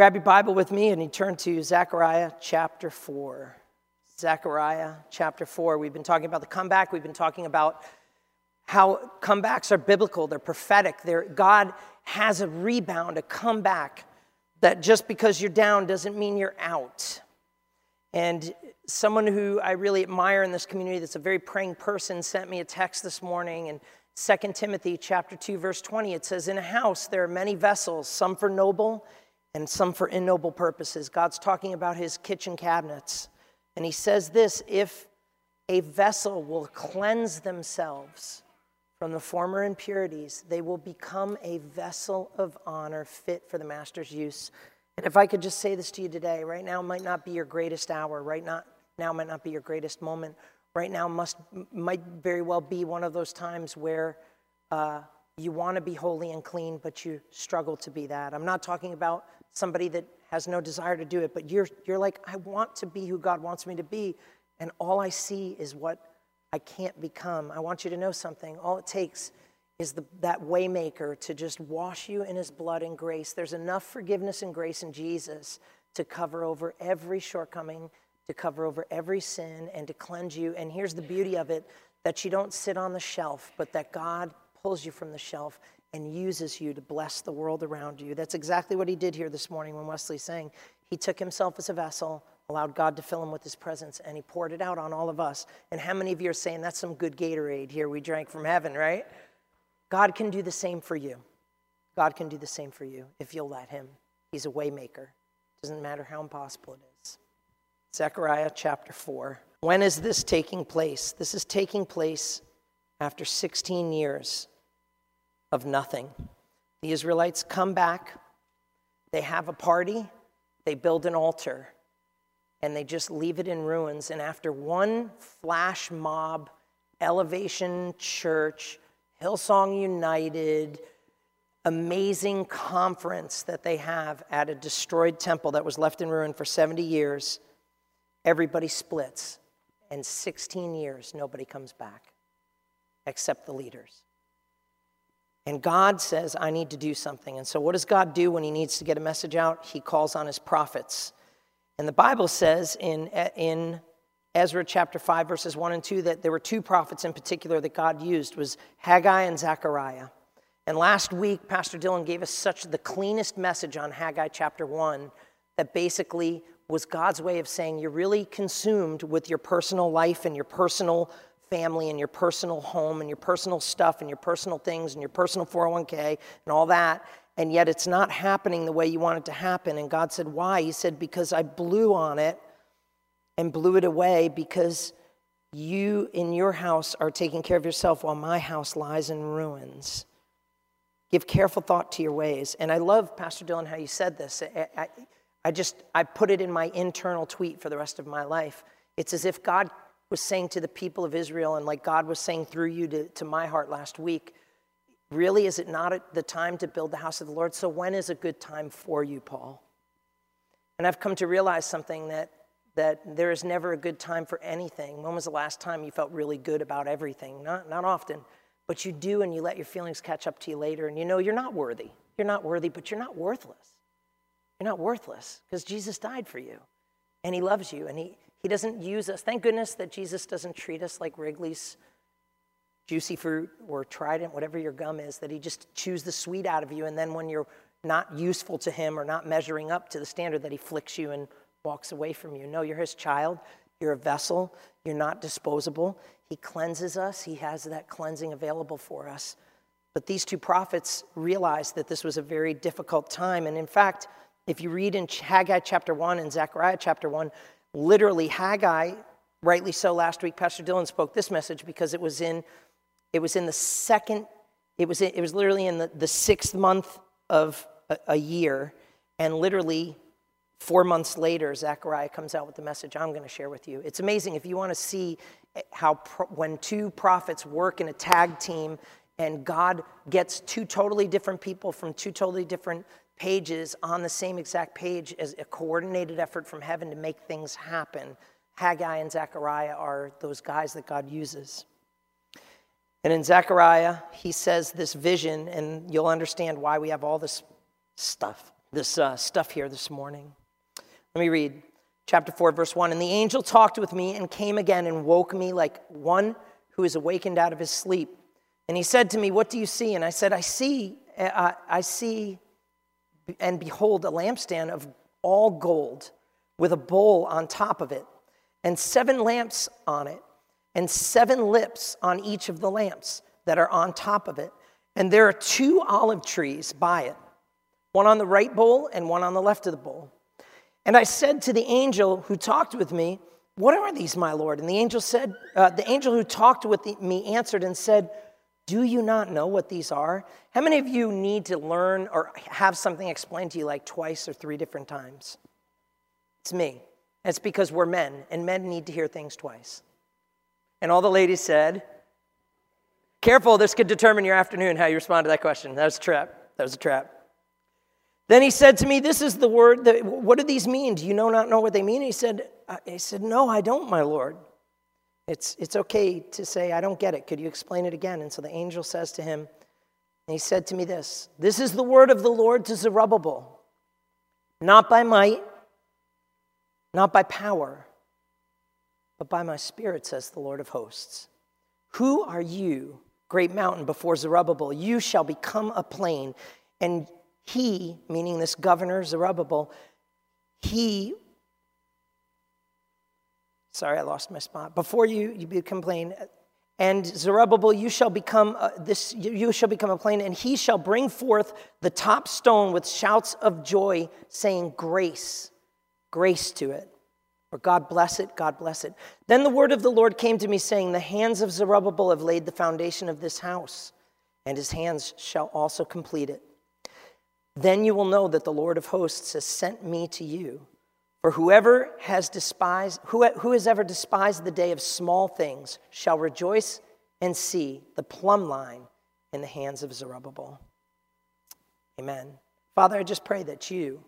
grab your Bible with me and you turn to Zechariah chapter 4. Zechariah chapter 4. We've been talking about the comeback. We've been talking about how comebacks are biblical, they're prophetic. They're, God has a rebound, a comeback, that just because you're down doesn't mean you're out. And someone who I really admire in this community that's a very praying person sent me a text this morning and 2 Timothy chapter 2 verse 20 it says in a house there are many vessels some for noble and some for ignoble purposes. God's talking about his kitchen cabinets. And he says this if a vessel will cleanse themselves from the former impurities, they will become a vessel of honor fit for the master's use. And if I could just say this to you today, right now might not be your greatest hour, right not, now might not be your greatest moment. Right now must, might very well be one of those times where uh, you want to be holy and clean, but you struggle to be that. I'm not talking about somebody that has no desire to do it, but you're, you're like, I want to be who God wants me to be, and all I see is what I can't become. I want you to know something. All it takes is the, that waymaker to just wash you in his blood and grace. There's enough forgiveness and grace in Jesus to cover over every shortcoming, to cover over every sin, and to cleanse you. And here's the beauty of it that you don't sit on the shelf, but that God pulls you from the shelf and uses you to bless the world around you. That's exactly what he did here this morning when Wesley sang. He took himself as a vessel allowed God to fill him with his presence, and he poured it out on all of us. And how many of you are saying that's some good Gatorade here we drank from heaven, right? God can do the same for you. God can do the same for you if you'll let him. He's a waymaker. Doesn't matter how impossible it is. Zechariah chapter 4. When is this taking place? This is taking place after 16 years of nothing. The Israelites come back, they have a party, they build an altar and they just leave it in ruins. And after one flash mob, Elevation Church, Hillsong United, amazing conference that they have at a destroyed temple that was left in ruin for 70 years, everybody splits. And 16 years, nobody comes back except the leaders. And God says, I need to do something. And so, what does God do when He needs to get a message out? He calls on His prophets. And the Bible says in, eh, in Ezra chapter 5, verses 1 and 2, that there were two prophets in particular that God used was Haggai and Zechariah. And last week, Pastor Dylan gave us such the cleanest message on Haggai chapter 1 that basically was God's way of saying you're really consumed with your personal life and your personal family and your personal home and your personal stuff and your personal things and your personal 401k and all that and yet it's not happening the way you want it to happen. And God said, Why? He said, Because I blew on it and blew it away because you in your house are taking care of yourself while my house lies in ruins. Give careful thought to your ways. And I love, Pastor Dylan, how you said this. I, I, I just, I put it in my internal tweet for the rest of my life. It's as if God was saying to the people of Israel, and like God was saying through you to, to my heart last week, Really, is it not the time to build the house of the Lord? So, when is a good time for you, Paul? And I've come to realize something that, that there is never a good time for anything. When was the last time you felt really good about everything? Not, not often, but you do, and you let your feelings catch up to you later, and you know you're not worthy. You're not worthy, but you're not worthless. You're not worthless because Jesus died for you, and He loves you, and He, he doesn't use us. Thank goodness that Jesus doesn't treat us like Wrigley's juicy fruit or trident, whatever your gum is, that he just chews the sweet out of you. And then when you're not useful to him or not measuring up to the standard, that he flicks you and walks away from you. No, you're his child. You're a vessel. You're not disposable. He cleanses us, he has that cleansing available for us. But these two prophets realized that this was a very difficult time. And in fact, if you read in Haggai chapter 1 and Zechariah chapter 1, literally Haggai, rightly so, last week, Pastor Dylan spoke this message because it was in it was in the second, it was, it was literally in the, the sixth month of a, a year. And literally four months later, Zechariah comes out with the message I'm going to share with you. It's amazing if you want to see eh, how pro, when two prophets work in a tag team and God gets two totally different people from two totally different pages on the same exact page as a coordinated effort from heaven to make things happen. Haggai and Zechariah are those guys that God uses. And in Zechariah, he says this vision, and you'll understand why we have all this stuff this uh, stuff here this morning. Let me read chapter 4, verse 1. And the angel talked with me and came again and woke me like one who is awakened out of his sleep. And he said to me, What do you see? And I said, I see, uh, I see, and behold, a lampstand of all gold with a bowl on top of it, and seven lamps on it, and seven lips on each of the lamps that are on top of it. And there are two olive trees by it, one on the right bowl and one on the left of the bowl. And I said to the angel who talked with me, What are these, my Lord? And the angel said, uh, The angel who talked with me answered and said, Do you not know what these are? How many of you need to learn or have something explained to you like twice or three different times? It's me. It's because we're men, and men need to hear things twice. And all the ladies said, Careful, this could determine your afternoon how you respond to that question. That was a trap. That was a trap. Then he said to me, This is the word. That, what do these mean? Do you know not know what they mean? And he said, uh, he said, No, I don't, my Lord. It's, it's okay to say, I don't get it. Could you explain it again? And so the angel says to him, and he said to me this This is the word of the Lord to Zerubbabel, not by might, not by power, but by my spirit, says the Lord of hosts. Who are you, great mountain, before Zerubbabel? You shall become a plain, and he, meaning this governor Zerubbabel, he, sorry, I lost my spot. Before you, you complain, and Zerubbabel, you shall become uh, this. You shall become a plain, and he shall bring forth the top stone with shouts of joy, saying, "Grace, grace to it." Or God bless it, God bless it. Then the word of the Lord came to me, saying, The hands of Zerubbabel have laid the foundation of this house, and his hands shall also complete it. Then you will know that the Lord of hosts has sent me to you. For whoever has despised, who, who has ever despised the day of small things shall rejoice and see the plumb line in the hands of Zerubbabel. Amen. Father, I just pray that you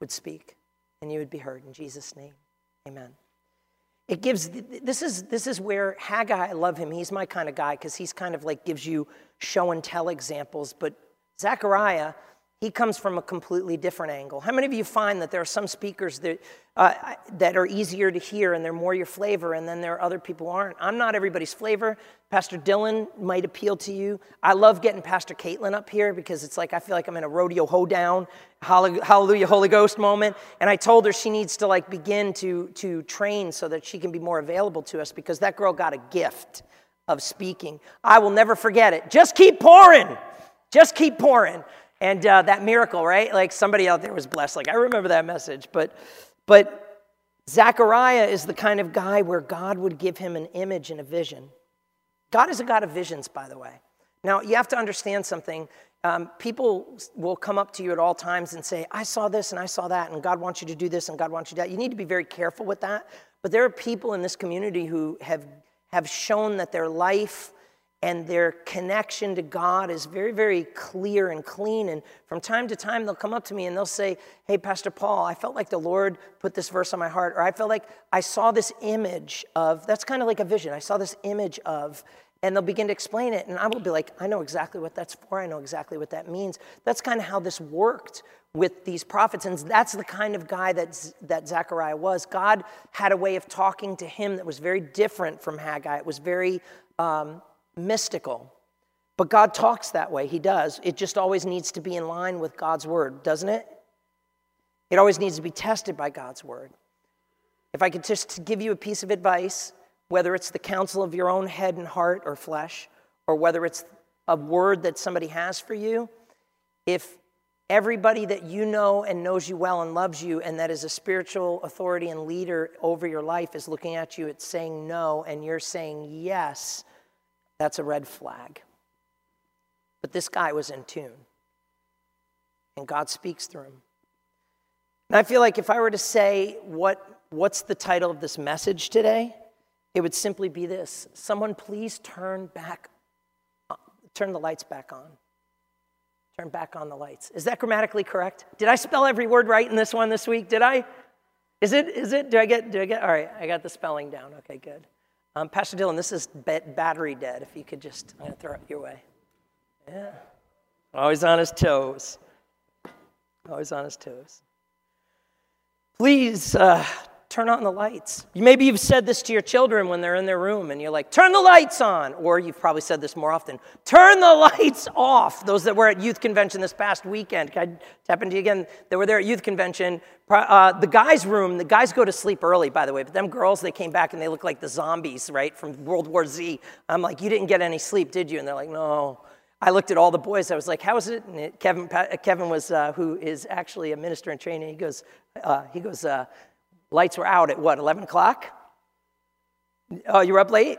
would speak and you would be heard in Jesus' name. Amen. It gives, this is, this is where Haggai, I love him. He's my kind of guy because he's kind of like gives you show and tell examples. But Zechariah, he comes from a completely different angle. How many of you find that there are some speakers that, uh, that are easier to hear and they're more your flavor, and then there are other people who aren't? I'm not everybody's flavor. Pastor Dylan might appeal to you. I love getting Pastor Caitlin up here because it's like I feel like I'm in a rodeo hoedown, hallelujah, Holy Ghost moment. And I told her she needs to like begin to, to train so that she can be more available to us because that girl got a gift of speaking. I will never forget it. Just keep pouring. Just keep pouring. And uh, that miracle, right? Like somebody out there was blessed. Like I remember that message. But, but Zechariah is the kind of guy where God would give him an image and a vision. God is a God of visions, by the way. Now, you have to understand something. Um, people will come up to you at all times and say, I saw this and I saw that, and God wants you to do this and God wants you to do that. You need to be very careful with that. But there are people in this community who have, have shown that their life and their connection to God is very, very clear and clean. And from time to time, they'll come up to me and they'll say, Hey, Pastor Paul, I felt like the Lord put this verse on my heart, or I felt like I saw this image of, that's kind of like a vision. I saw this image of, and they'll begin to explain it. And I will be like, I know exactly what that's for. I know exactly what that means. That's kind of how this worked with these prophets. And that's the kind of guy that, that Zechariah was. God had a way of talking to him that was very different from Haggai. It was very um, mystical. But God talks that way. He does. It just always needs to be in line with God's word, doesn't it? It always needs to be tested by God's word. If I could just give you a piece of advice, whether it's the counsel of your own head and heart or flesh, or whether it's a word that somebody has for you, if everybody that you know and knows you well and loves you and that is a spiritual authority and leader over your life is looking at you, it's saying no, and you're saying yes, that's a red flag. But this guy was in tune, and God speaks through him. And I feel like if I were to say what, what's the title of this message today, it would simply be this Someone please turn back, uh, turn the lights back on. Turn back on the lights. Is that grammatically correct? Did I spell every word right in this one this week? Did I? Is it? Is it? Do I get? Do I get? All right, I got the spelling down. Okay, good. Um, Pastor Dylan, this is battery dead. If you could just, I'm going to throw it your way. Yeah. Always on his toes. Always on his toes. Please uh, turn on the lights. Maybe you've said this to your children when they're in their room and you're like, turn the lights on. Or you've probably said this more often, turn the lights off. Those that were at youth convention this past weekend, can I tap into you again? They were there at youth convention. Uh, the guys' room, the guys go to sleep early, by the way, but them girls, they came back and they look like the zombies, right, from World War Z. I'm like, you didn't get any sleep, did you? And they're like, no. I looked at all the boys. I was like, "How is it?" And Kevin, Kevin was uh, who is actually a minister in training. He goes, uh, "He goes, uh, Lights were out at what, 11 o'clock? Oh, you were up late?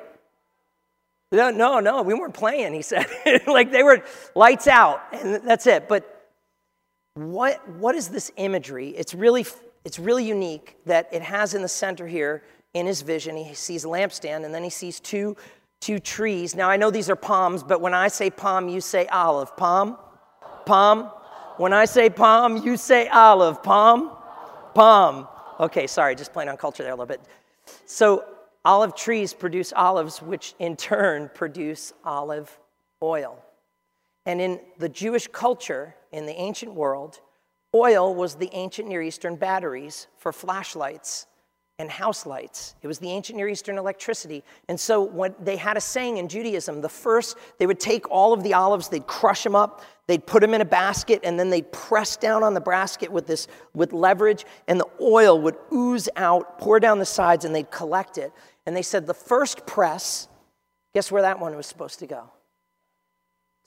No, no, no, we weren't playing, he said. like they were lights out, and that's it. But what, what is this imagery? It's really, it's really unique that it has in the center here in his vision. He sees a lampstand, and then he sees two, two trees. Now, I know these are palms, but when I say palm, you say olive. Palm? Palm? When I say palm, you say olive. Palm? Palm. Okay, sorry, just playing on culture there a little bit. So, olive trees produce olives, which in turn produce olive oil. And in the Jewish culture, in the ancient world, oil was the ancient Near Eastern batteries for flashlights and house lights. It was the ancient Near Eastern electricity. And so when they had a saying in Judaism, the first, they would take all of the olives, they'd crush them up, they'd put them in a basket, and then they'd press down on the basket with this with leverage, and the oil would ooze out, pour down the sides, and they'd collect it. And they said the first press, guess where that one was supposed to go?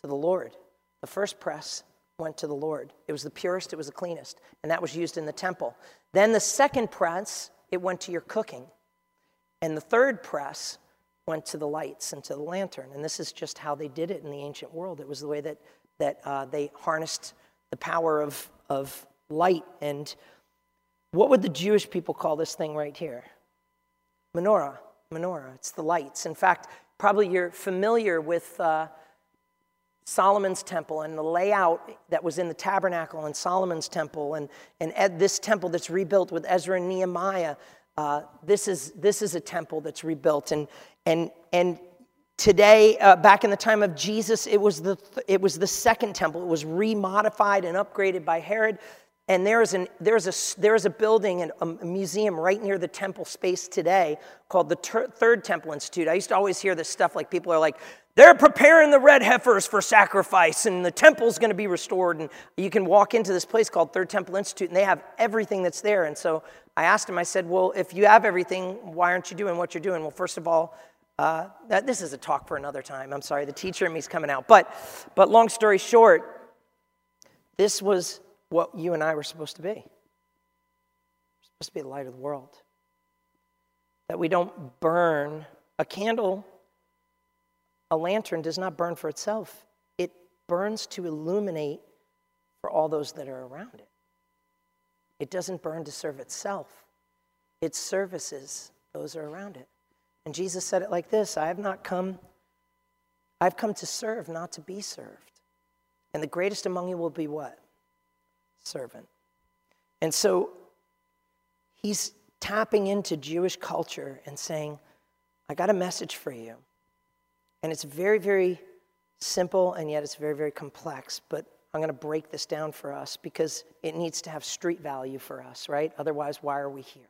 To the Lord. The first press went to the Lord. It was the purest, it was the cleanest, and that was used in the temple. Then the second press it went to your cooking. And the third press went to the lights and to the lantern. And this is just how they did it in the ancient world. It was the way that, that uh, they harnessed the power of, of light. And what would the Jewish people call this thing right here? Menorah. Menorah. It's the lights. In fact, probably you're familiar with. Uh, Solomon's temple and the layout that was in the tabernacle and Solomon's temple and, and this temple that's rebuilt with Ezra and Nehemiah. Uh, this, is, this is a temple that's rebuilt. And, and, and today, uh, back in the time of Jesus, it was, the, it was the second temple. It was remodified and upgraded by Herod. And there is, an, there's, a, there's a building and a museum right near the temple space today called the Ter- Third Temple Institute. I used to always hear this stuff like people are like, they're preparing the red heifers for sacrifice, and the temple's going to be restored. And you can walk into this place called Third Temple Institute, and they have everything that's there. And so I asked him, I said, Well, if you have everything, why aren't you doing what you're doing? Well, first of all, uh, that, this is a talk for another time. I'm sorry, the teacher in me is coming out. But, but long story short, this was what you and I were supposed to be. We're supposed to be the light of the world. That we don't burn a candle a lantern does not burn for itself, it burns to illuminate for all those that are around it. It doesn't burn to serve itself, it services those are around it. And Jesus said it like this I have not come, I've come to serve, not to be served. And the greatest among you will be what? Servant. And so he's tapping into Jewish culture and saying, I got a message for you. And it's very, very simple, and yet it's very, very complex. But I'm going to break this down for us because it needs to have street value for us, right? Otherwise, why are we here?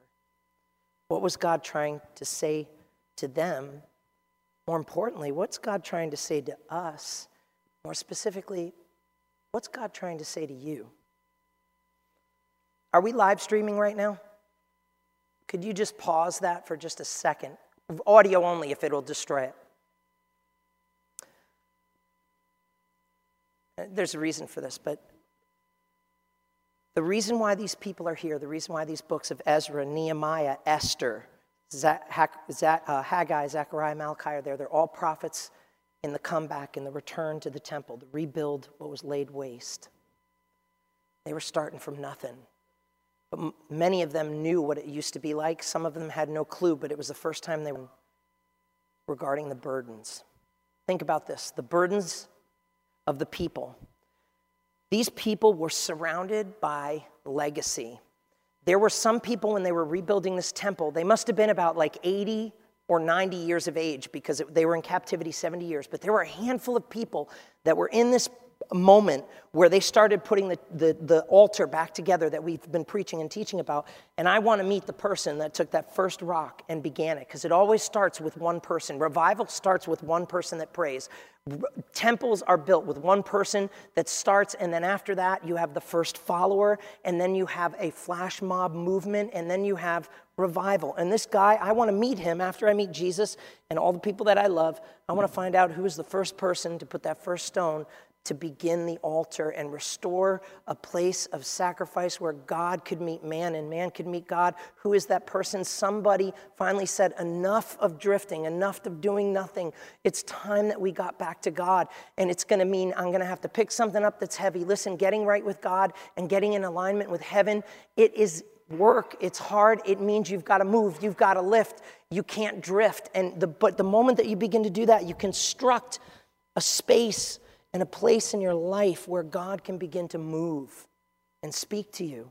What was God trying to say to them? More importantly, what's God trying to say to us? More specifically, what's God trying to say to you? Are we live streaming right now? Could you just pause that for just a second? Audio only if it'll destroy it. There's a reason for this, but the reason why these people are here, the reason why these books of Ezra, Nehemiah, Esther, uh, Haggai, Zechariah, Malachi are there, they're all prophets in the comeback, in the return to the temple, to rebuild what was laid waste. They were starting from nothing. But many of them knew what it used to be like. Some of them had no clue, but it was the first time they were regarding the burdens. Think about this the burdens of the people. These people were surrounded by legacy. There were some people when they were rebuilding this temple, they must have been about like 80 or 90 years of age because it, they were in captivity 70 years. But there were a handful of people that were in this moment where they started putting the, the, the, altar back together that we've been preaching and teaching about. And I want to meet the person that took that first rock and began it, because it always starts with one person. Revival starts with one person that prays. Temples are built with one person that starts, and then after that, you have the first follower, and then you have a flash mob movement, and then you have revival. And this guy, I want to meet him after I meet Jesus and all the people that I love. I want to find out who is the first person to put that first stone to begin the altar and restore a place of sacrifice where God could meet man and man could meet God. Who is that person? Somebody finally said, Enough of drifting, enough of doing nothing. It's time that we got back to God. And it's going to mean I'm going to have to pick something up that's heavy. Listen, getting right with God and getting in alignment with heaven, it is work it's hard it means you've got to move you've got to lift you can't drift and the, but the moment that you begin to do that you construct a space and a place in your life where God can begin to move and speak to you.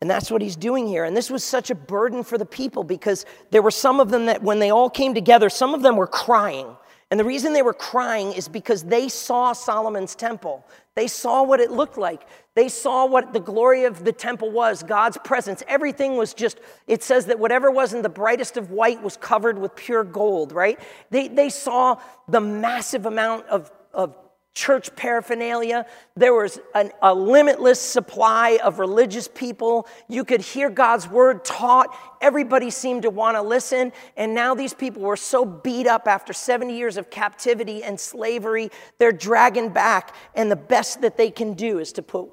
And that's what he's doing here. And this was such a burden for the people because there were some of them that, when they all came together, some of them were crying. And the reason they were crying is because they saw Solomon's temple. They saw what it looked like. They saw what the glory of the temple was, God's presence. Everything was just, it says that whatever wasn't the brightest of white was covered with pure gold, right? They, they saw the massive amount of, of church paraphernalia. There was an, a limitless supply of religious people. You could hear God's word taught. Everybody seemed to want to listen. And now these people were so beat up after 70 years of captivity and slavery, they're dragging back. And the best that they can do is to put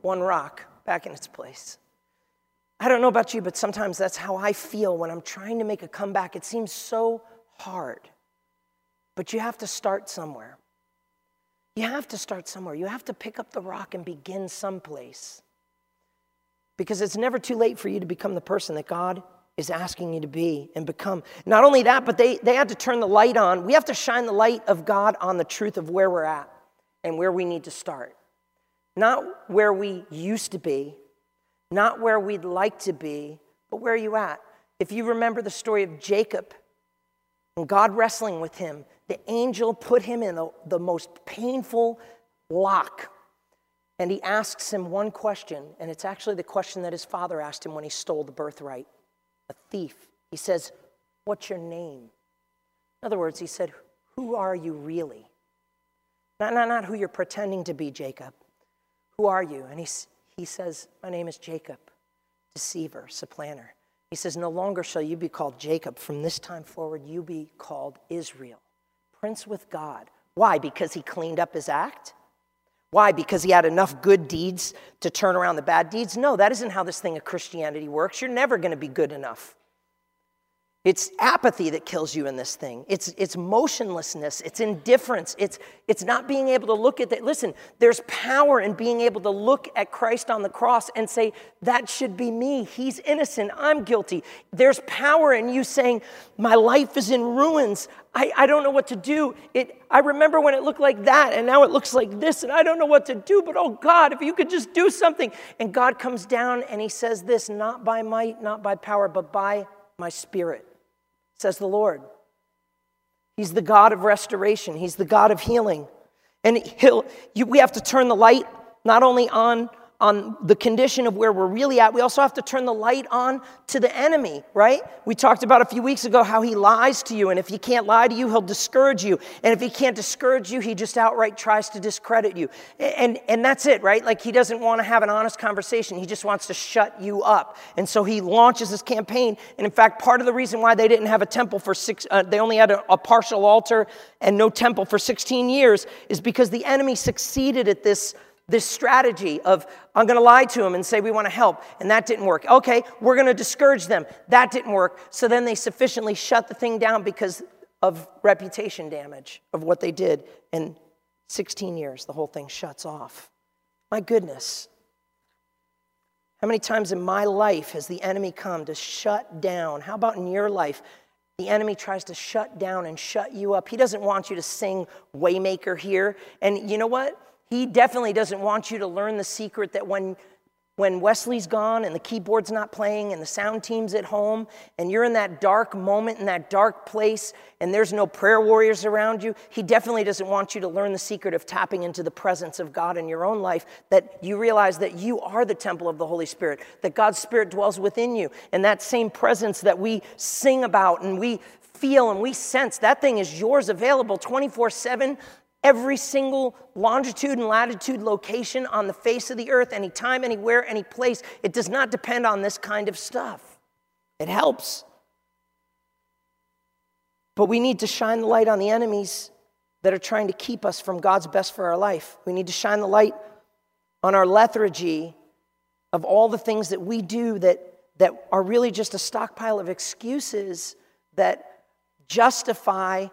one rock back in its place. I don't know about you, but sometimes that's how I feel when I'm trying to make a comeback. It seems so hard. But you have to start somewhere. You have to start somewhere. You have to pick up the rock and begin someplace. Because it's never too late for you to become the person that God is asking you to be and become. Not only that, but they, they had to turn the light on. We have to shine the light of God on the truth of where we're at and where we need to start. Not where we used to be, not where we'd like to be, but where are you at? If you remember the story of Jacob and God wrestling with him, the angel put him in the, the most painful lock. And he asks him one question, and it's actually the question that his father asked him when he stole the birthright a thief. He says, What's your name? In other words, he said, Who are you really? Not, not, not who you're pretending to be, Jacob. Who are you? And he, he says, My name is Jacob, deceiver, supplanter. He says, No longer shall you be called Jacob. From this time forward, you be called Israel prince with God. Why? Because he cleaned up his act? Why? Because he had enough good deeds to turn around the bad deeds? No, that isn't how this thing of Christianity works. You're never going to be good enough. It's apathy that kills you in this thing. It's, it's motionlessness. It's indifference. It's, it's not being able to look at that. Listen, there's power in being able to look at Christ on the cross and say, that should be me. He's innocent. I'm guilty. There's power in you saying, my life is in ruins. I, I don't know what to do. It, I remember when it looked like that, and now it looks like this, and I don't know what to do, but oh God, if you could just do something. And God comes down and he says this, not by might, not by power, but by my spirit says the Lord. He's the God of restoration, He's the God of healing. And he'll, you, we have to turn the light not only on on the condition of where we're really at, we also have to turn the light on to the enemy, right? We talked about a few weeks ago how he lies to you, and if he can't lie to you, he'll discourage you. And if he can't discourage you, he just outright tries to discredit you. And, and that's it, right? Like he doesn't want to have an honest conversation, he just wants to shut you up. And so he launches his campaign. And in fact, part of the reason why they didn't have a temple for six, uh, they only had a, a partial altar and no temple for 16 years is because the enemy succeeded at this this strategy of i'm going to lie to them and say we want to help and that didn't work. Okay we're going to discourage them. That didn't work. So then they sufficiently shut the thing down because of reputation damage of what they did in 16 years. The whole thing shuts off. My goodness. How many times in my life has the enemy come to shut down? How about in your life? The enemy tries to shut down and shut you up. He doesn't want you to sing Waymaker here. And you know what? He definitely doesn't want you to learn the secret that when when Wesley's gone and the keyboard's not playing and the sound team's at home and you're in that dark moment, in that dark place, and there's no prayer warriors around you, he definitely doesn't want you to learn the secret of tapping into the presence of God in your own life. That you realize that you are the temple of the Holy Spirit, that God's Spirit dwells within you. And that same presence that we sing about and we feel and we sense, that thing is yours available 24 7 every single longitude and latitude location on the face of the earth, anytime, anywhere, any place. It does not depend on this kind of stuff. It helps. But we need to shine the light on the enemies that are trying to keep us from God's best for our life. We need to shine the light on our lethargy of all the things that we do that, that are really just a stockpile of excuses that justify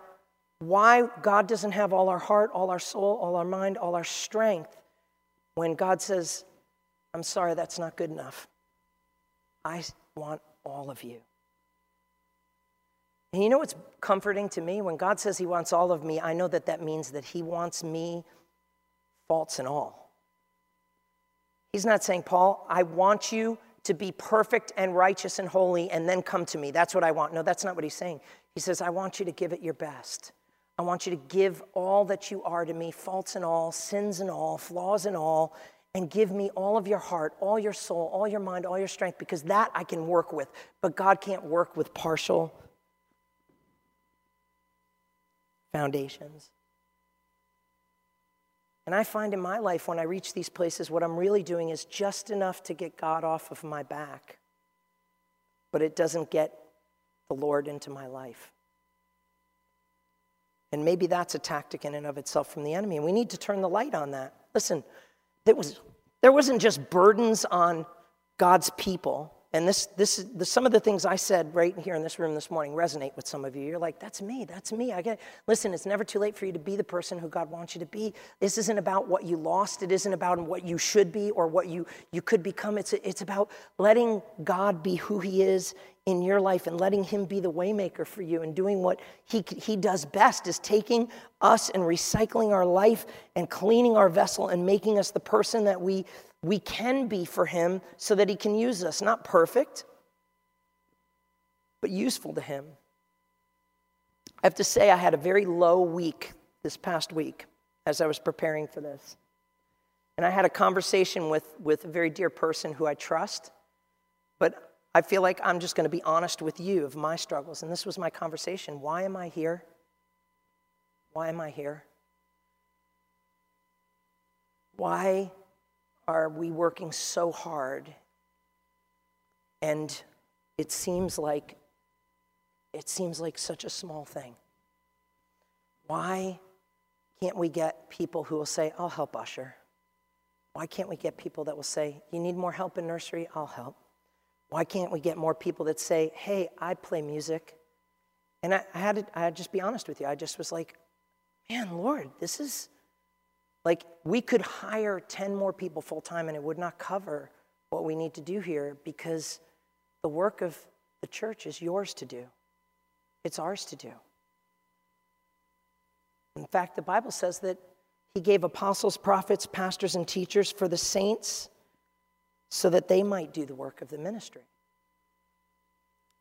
why God doesn't have all our heart, all our soul, all our mind, all our strength when God says, I'm sorry, that's not good enough. I want all of you. And you know what's comforting to me? When God says He wants all of me, I know that that means that He wants me, faults and all. He's not saying, Paul, I want you to be perfect and righteous and holy and then come to me. That's what I want. No, that's not what He's saying. He says, I want you to give it your best. I want you to give all that you are to me, faults and all, sins and all, flaws and all, and give me all of your heart, all your soul, all your mind, all your strength, because that I can work with. But God can't work with partial foundations. And I find in my life when I reach these places, what I'm really doing is just enough to get God off of my back, but it doesn't get the Lord into my life. And maybe that's a tactic in and of itself from the enemy. And we need to turn the light on that. Listen, there, was, there wasn't just burdens on God's people. And this, this, some of the things I said right here in this room this morning resonate with some of you. You're like, that's me, that's me. I get Listen, it's never too late for you to be the person who God wants you to be. This isn't about what you lost. It isn't about what you should be or what you, you could become. It's, it's about letting God be who he is in your life and letting him be the waymaker for you and doing what he, he does best is taking us and recycling our life and cleaning our vessel and making us the person that we, we can be for him so that he can use us. Not perfect but useful to him. I have to say i had a very low week this past week as i was preparing for this. And i had a conversation with, with a very dear person who i trust but I feel like I'm just going to be honest with you of my struggles. And this was my conversation. Why am I here? Why am I here? Why are we working so hard? And it seems like it seems like such a small thing. Why can't we get people who will say, I'll help usher? Why can't we get people that will say, You need more help in nursery? I'll help. Why can't we get more people that say, hey, I play music? And I, I had to I had just be honest with you. I just was like, man, Lord, this is like we could hire 10 more people full time and it would not cover what we need to do here because the work of the church is yours to do. It's ours to do. In fact, the Bible says that he gave apostles, prophets, pastors, and teachers for the saints so that they might do the work of the ministry.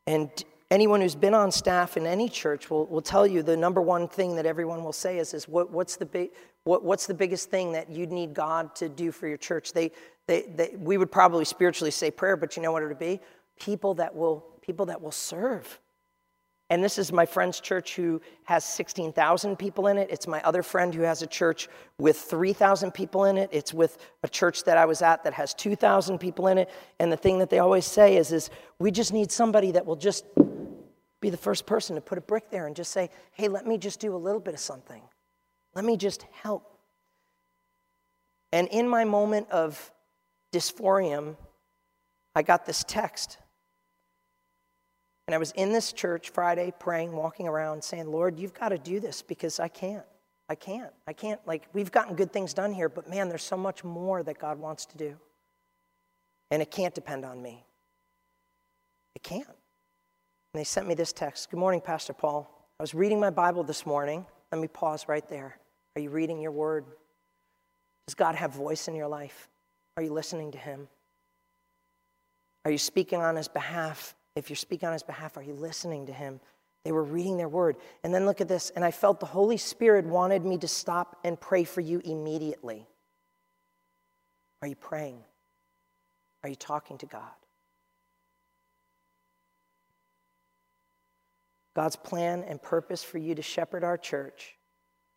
And anyone who's been on staff in any church will, will tell you the number one thing that everyone will say is, is what, what's, the big, what, what's the biggest thing that you'd need God to do for your church? They, they, they, we would probably spiritually say prayer, but you know what it would be? People that will, people that will serve. And this is my friend's church who has 16,000 people in it. It's my other friend who has a church with 3,000 people in it. It's with a church that I was at that has 2,000 people in it. And the thing that they always say is, is we just need somebody that will just be the first person to put a brick there and just say, hey, let me just do a little bit of something. Let me just help. And in my moment of dysphorium, I got this text and I was in this church Friday praying, walking around, saying, Lord, you've got to do this because I can't. I can't. I can't. Like, we've gotten good things done here, but man, there's so much more that God wants to do. And it can't depend on me. It can't. And they sent me this text Good morning, Pastor Paul. I was reading my Bible this morning. Let me pause right there. Are you reading your word? Does God have voice in your life? Are you listening to Him? Are you speaking on his behalf? If you're speaking on his behalf, are you listening to him? They were reading their word. And then look at this. And I felt the Holy Spirit wanted me to stop and pray for you immediately. Are you praying? Are you talking to God? God's plan and purpose for you to shepherd our church.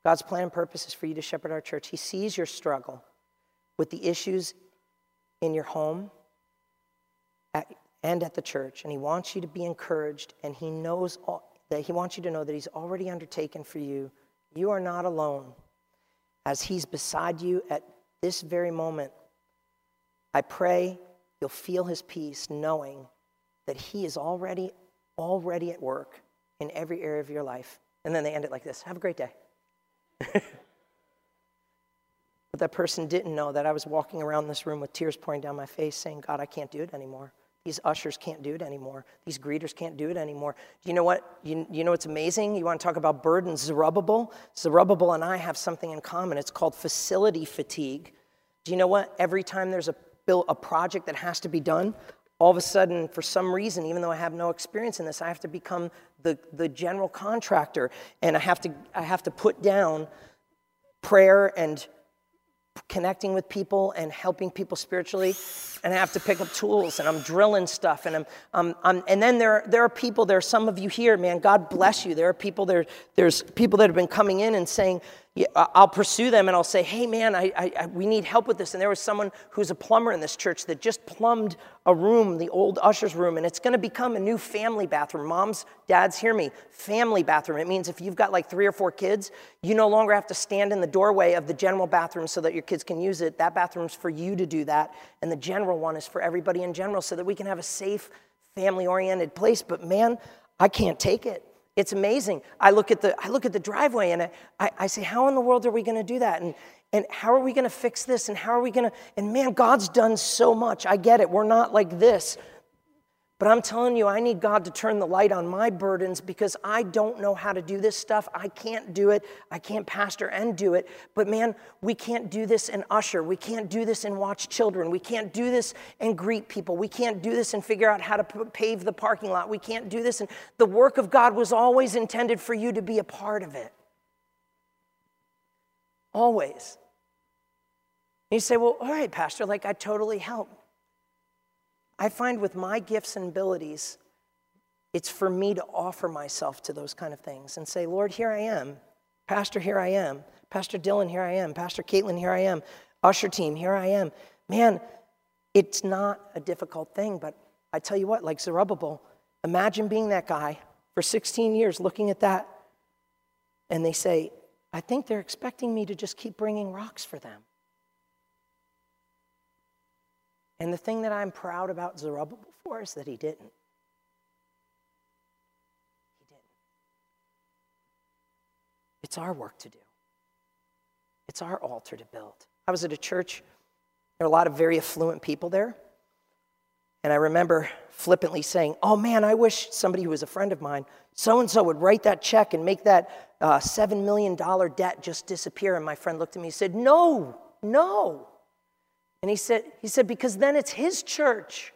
God's plan and purpose is for you to shepherd our church. He sees your struggle with the issues in your home at, and at the church, and He wants you to be encouraged, and He knows all, that He wants you to know that He's already undertaken for you. You are not alone. As He's beside you at this very moment, I pray you'll feel His peace knowing that He is already, already at work in every area of your life. And then they end it like this Have a great day. but that person didn't know that I was walking around this room with tears pouring down my face saying, God, I can't do it anymore. These ushers can't do it anymore. These greeters can't do it anymore. Do you know what? You, you know what's amazing? You want to talk about burdens? Zerubbabel? Zerubbabel and I have something in common. It's called facility fatigue. Do you know what? Every time there's a, bill, a project that has to be done, all of a sudden, for some reason, even though I have no experience in this, I have to become the, the general contractor and I have, to, I have to put down prayer and connecting with people and helping people spiritually and i have to pick up tools and i'm drilling stuff and i'm, I'm, I'm, and then there, there are people there are some of you here man god bless you. There are people there there's people that have been coming in and saying I'll pursue them and I'll say, hey, man, I, I, we need help with this. And there was someone who's a plumber in this church that just plumbed a room, the old usher's room, and it's going to become a new family bathroom. Moms, dads, hear me. Family bathroom. It means if you've got like three or four kids, you no longer have to stand in the doorway of the general bathroom so that your kids can use it. That bathroom's for you to do that. And the general one is for everybody in general so that we can have a safe, family oriented place. But man, I can't take it. It's amazing. I look at the, I look at the driveway and I, I, I say, how in the world are we going to do that? And, and how are we going to fix this? And how are we going to, and man, God's done so much. I get it. We're not like this. But I'm telling you, I need God to turn the light on my burdens because I don't know how to do this stuff. I can't do it. I can't pastor and do it. But man, we can't do this and usher. We can't do this and watch children. We can't do this and greet people. We can't do this and figure out how to pave the parking lot. We can't do this. And the work of God was always intended for you to be a part of it. Always. And you say, well, all right, Pastor, like I totally help. I find with my gifts and abilities, it's for me to offer myself to those kind of things and say, Lord, here I am. Pastor, here I am. Pastor Dylan, here I am. Pastor Caitlin, here I am. Usher team, here I am. Man, it's not a difficult thing, but I tell you what, like Zerubbabel, imagine being that guy for 16 years looking at that, and they say, I think they're expecting me to just keep bringing rocks for them. And the thing that I'm proud about Zerubbabel for is that he didn't. He didn't. It's our work to do, it's our altar to build. I was at a church, there are a lot of very affluent people there. And I remember flippantly saying, Oh man, I wish somebody who was a friend of mine, so and so, would write that check and make that uh, $7 million debt just disappear. And my friend looked at me and said, No, no. And he said, he said, because then it's his church.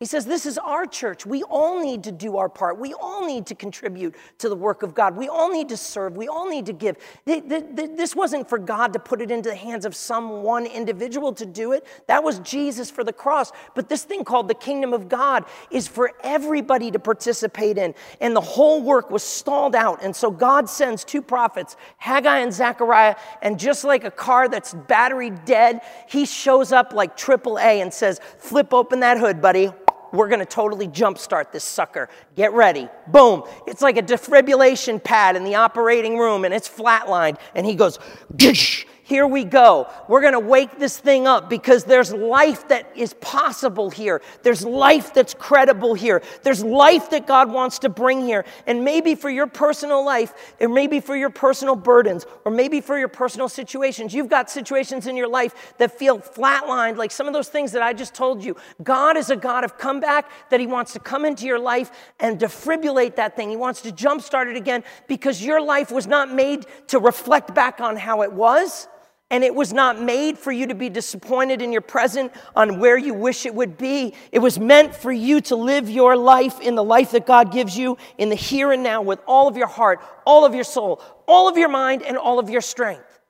He says, This is our church. We all need to do our part. We all need to contribute to the work of God. We all need to serve. We all need to give. This wasn't for God to put it into the hands of some one individual to do it. That was Jesus for the cross. But this thing called the kingdom of God is for everybody to participate in. And the whole work was stalled out. And so God sends two prophets, Haggai and Zechariah. And just like a car that's battery dead, he shows up like AAA and says, Flip open that hood, buddy we're to totally jumpstart this sucker. Get ready. Boom. It's like a defibrillation pad in the operating room and it's flatlined. And he goes, Gish here we go. We're going to wake this thing up because there's life that is possible here. There's life that's credible here. There's life that God wants to bring here. And maybe for your personal life, or maybe for your personal burdens, or maybe for your personal situations, you've got situations in your life that feel flatlined, like some of those things that I just told you. God is a God of comeback, that He wants to come into your life and defibrillate that thing. He wants to jumpstart it again because your life was not made to reflect back on how it was. And it was not made for you to be disappointed in your present on where you wish it would be. It was meant for you to live your life in the life that God gives you in the here and now with all of your heart, all of your soul, all of your mind, and all of your strength.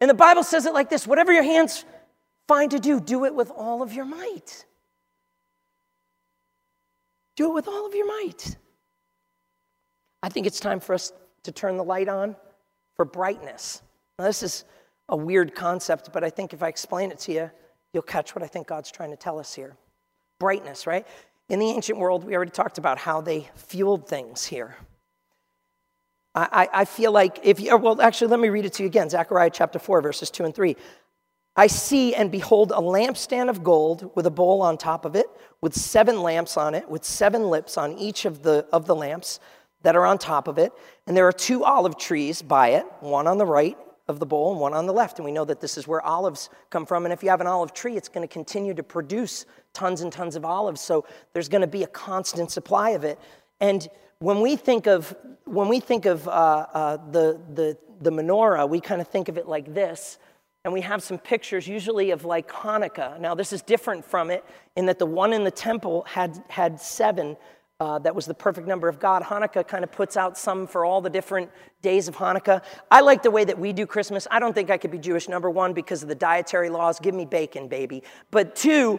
And the Bible says it like this whatever your hands find to do, do it with all of your might. Do it with all of your might. I think it's time for us to turn the light on for brightness. Now, this is a weird concept, but I think if I explain it to you, you'll catch what I think God's trying to tell us here. Brightness, right? In the ancient world, we already talked about how they fueled things here. I, I, feel like if you, well, actually, let me read it to you again Zechariah chapter 4, verses 2 and 3. I see and behold a lampstand of gold with a bowl on top of it, with seven lamps on it, with seven lips on each of the, of the lamps that are on top of it. And there are two olive trees by it, one on the right of the bowl and one on the left. And we know that this is where olives come from. And if you have an olive tree, it's going to continue to produce tons and tons of olives. So there's going to be a constant supply of it. And when we think of when we think of uh, uh, the, the the menorah, we kind of think of it like this. And we have some pictures, usually of like Hanukkah. Now, this is different from it in that the one in the temple had, had seven uh, that was the perfect number of God. Hanukkah kind of puts out some for all the different days of Hanukkah. I like the way that we do Christmas. I don't think I could be Jewish, number one, because of the dietary laws. Give me bacon, baby. But two,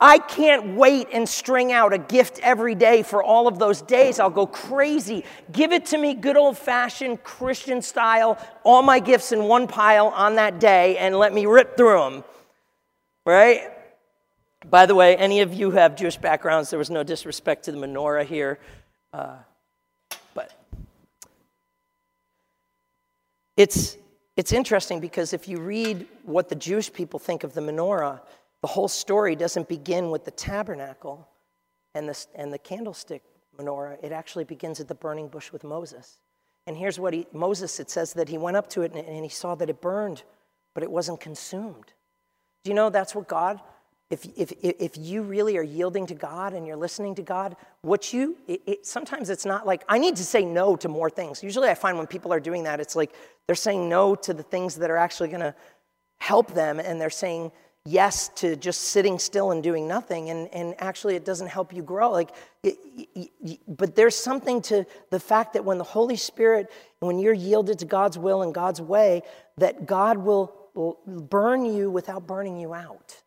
I can't wait and string out a gift every day for all of those days. I'll go crazy. Give it to me, good old fashioned Christian style, all my gifts in one pile on that day, and let me rip through them. Right? By the way, any of you who have Jewish backgrounds, there was no disrespect to the menorah here. Uh, but it's, it's interesting because if you read what the Jewish people think of the menorah, the whole story doesn't begin with the tabernacle and the, and the candlestick menorah. It actually begins at the burning bush with Moses. And here's what he, Moses, it says that he went up to it and, and he saw that it burned, but it wasn't consumed. Do you know that's what God if, if, if you really are yielding to God and you're listening to God, what you, it, it, sometimes it's not like, I need to say no to more things. Usually I find when people are doing that, it's like they're saying no to the things that are actually going to help them and they're saying yes to just sitting still and doing nothing. And, and actually it doesn't help you grow. Like, it, but there's something to the fact that when the Holy Spirit, when you're yielded to God's will and God's way, that God will, will burn you without burning you out.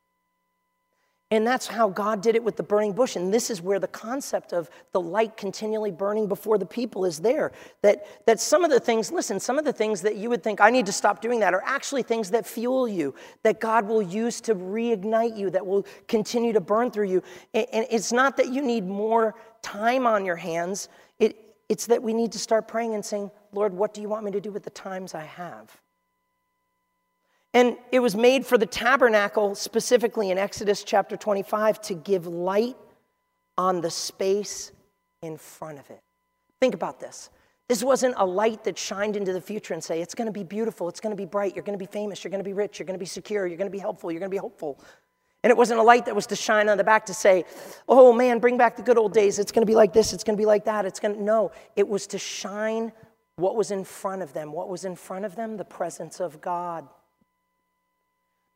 And that's how God did it with the burning bush. And this is where the concept of the light continually burning before the people is there. That, that some of the things, listen, some of the things that you would think, I need to stop doing that, are actually things that fuel you, that God will use to reignite you, that will continue to burn through you. And, and it's not that you need more time on your hands, it, it's that we need to start praying and saying, Lord, what do you want me to do with the times I have? And it was made for the tabernacle, specifically in Exodus chapter 25, to give light on the space in front of it. Think about this. This wasn't a light that shined into the future and say, it's going to be beautiful, it's going to be bright, you're going to be famous, you're going to be rich, you're going to be secure, you're going to be helpful, you're going to be hopeful. And it wasn't a light that was to shine on the back to say, oh man, bring back the good old days, it's going to be like this, it's going to be like that, it's going to, no. It was to shine what was in front of them. What was in front of them? The presence of God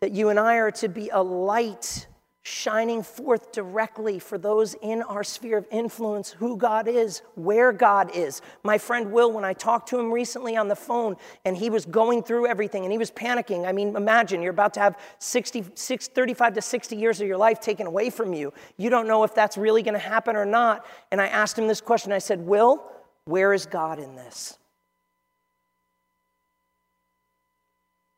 that you and I are to be a light shining forth directly for those in our sphere of influence who God is, where God is. My friend Will, when I talked to him recently on the phone and he was going through everything and he was panicking. I mean, imagine you're about to have 60, 35 to 60 years of your life taken away from you. You don't know if that's really going to happen or not. And I asked him this question I said, Will, where is God in this?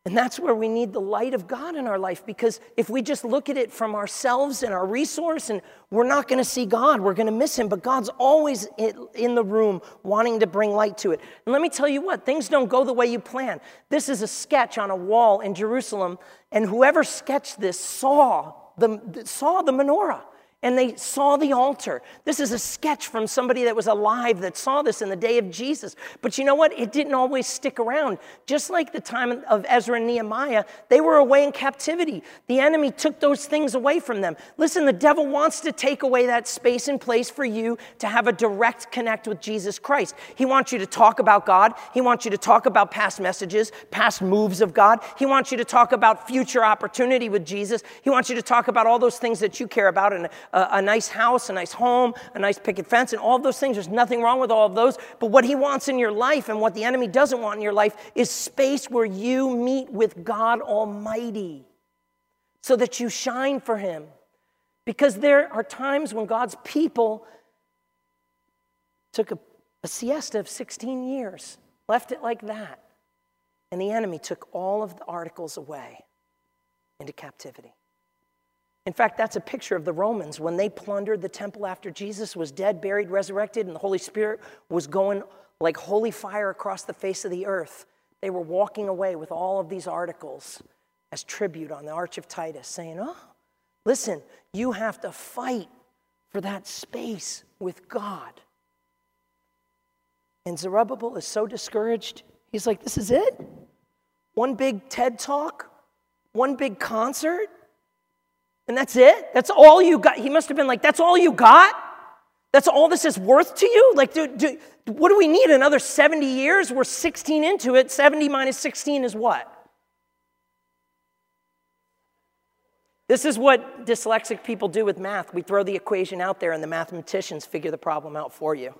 And that's where we need the light of God in our life because if we just look at it from ourselves and our resource, and we're not going to see God, we're going to miss Him. But God's always in the room wanting to bring light to it. And let me tell you what, things don't go the way you plan. This is a sketch on a wall in Jerusalem, and whoever sketched this saw the, saw the menorah. And they saw the altar. This is a sketch from somebody that was alive that saw this in the day of Jesus. But you know what? It didn't always stick around. Just like the time of Ezra and Nehemiah, they were away in captivity. The enemy took those things away from them. Listen, the devil wants to take away that space and place for you to have a direct connect with Jesus Christ. He wants you to talk about God. He wants you to talk about past messages, past moves of God. He wants you to talk about future opportunity with Jesus. He wants you to talk about all those things that you care about and a, a nice house, a nice home, a nice picket fence, and all of those things. There's nothing wrong with all of those. But what he wants in your life and what the enemy doesn't want in your life is space where you meet with God Almighty so that you shine for him. Because there are times when God's people took a, a siesta of 16 years, left it like that, and the enemy took all of the articles away into captivity. In fact, that's a picture of the Romans when they plundered the temple after Jesus was dead, buried, resurrected, and the Holy Spirit was going like holy fire across the face of the earth. They were walking away with all of these articles as tribute on the Arch of Titus, saying, Oh, listen, you have to fight for that space with God. And Zerubbabel is so discouraged. He's like, This is it? One big TED talk? One big concert? And that's it? That's all you got? He must have been like, That's all you got? That's all this is worth to you? Like, do, what do we need? Another 70 years? We're 16 into it. 70 minus 16 is what? This is what dyslexic people do with math. We throw the equation out there, and the mathematicians figure the problem out for you.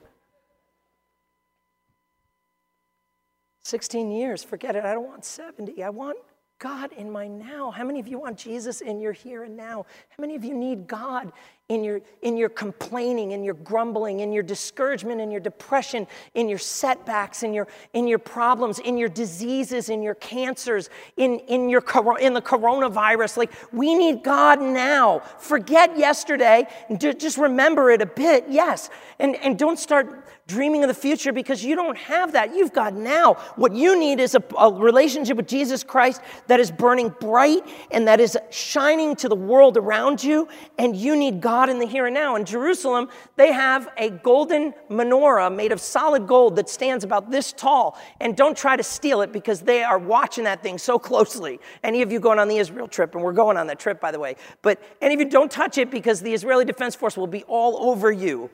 16 years, forget it. I don't want 70. I want God in my now. How many of you want Jesus in your here and now? How many of you need God in your, in your complaining, in your grumbling, in your discouragement, in your depression, in your setbacks, in your, in your problems, in your diseases, in your cancers, in, in, your, in the coronavirus. Like, we need God now. Forget yesterday. And just remember it a bit, yes. And, and don't start dreaming of the future because you don't have that. You've got now. What you need is a, a, relationship with Jesus Christ that is burning bright and that is shining to the world around you. And you need God in the here and now. In Jerusalem, they have a golden menorah made of solid gold that stands about this tall. And don't try to steal it because they are watching that thing so closely. Any of you going on the Israel trip, and we're going on that trip, by the way, but any of you don't touch it because the Israeli Defense Force will be all over you.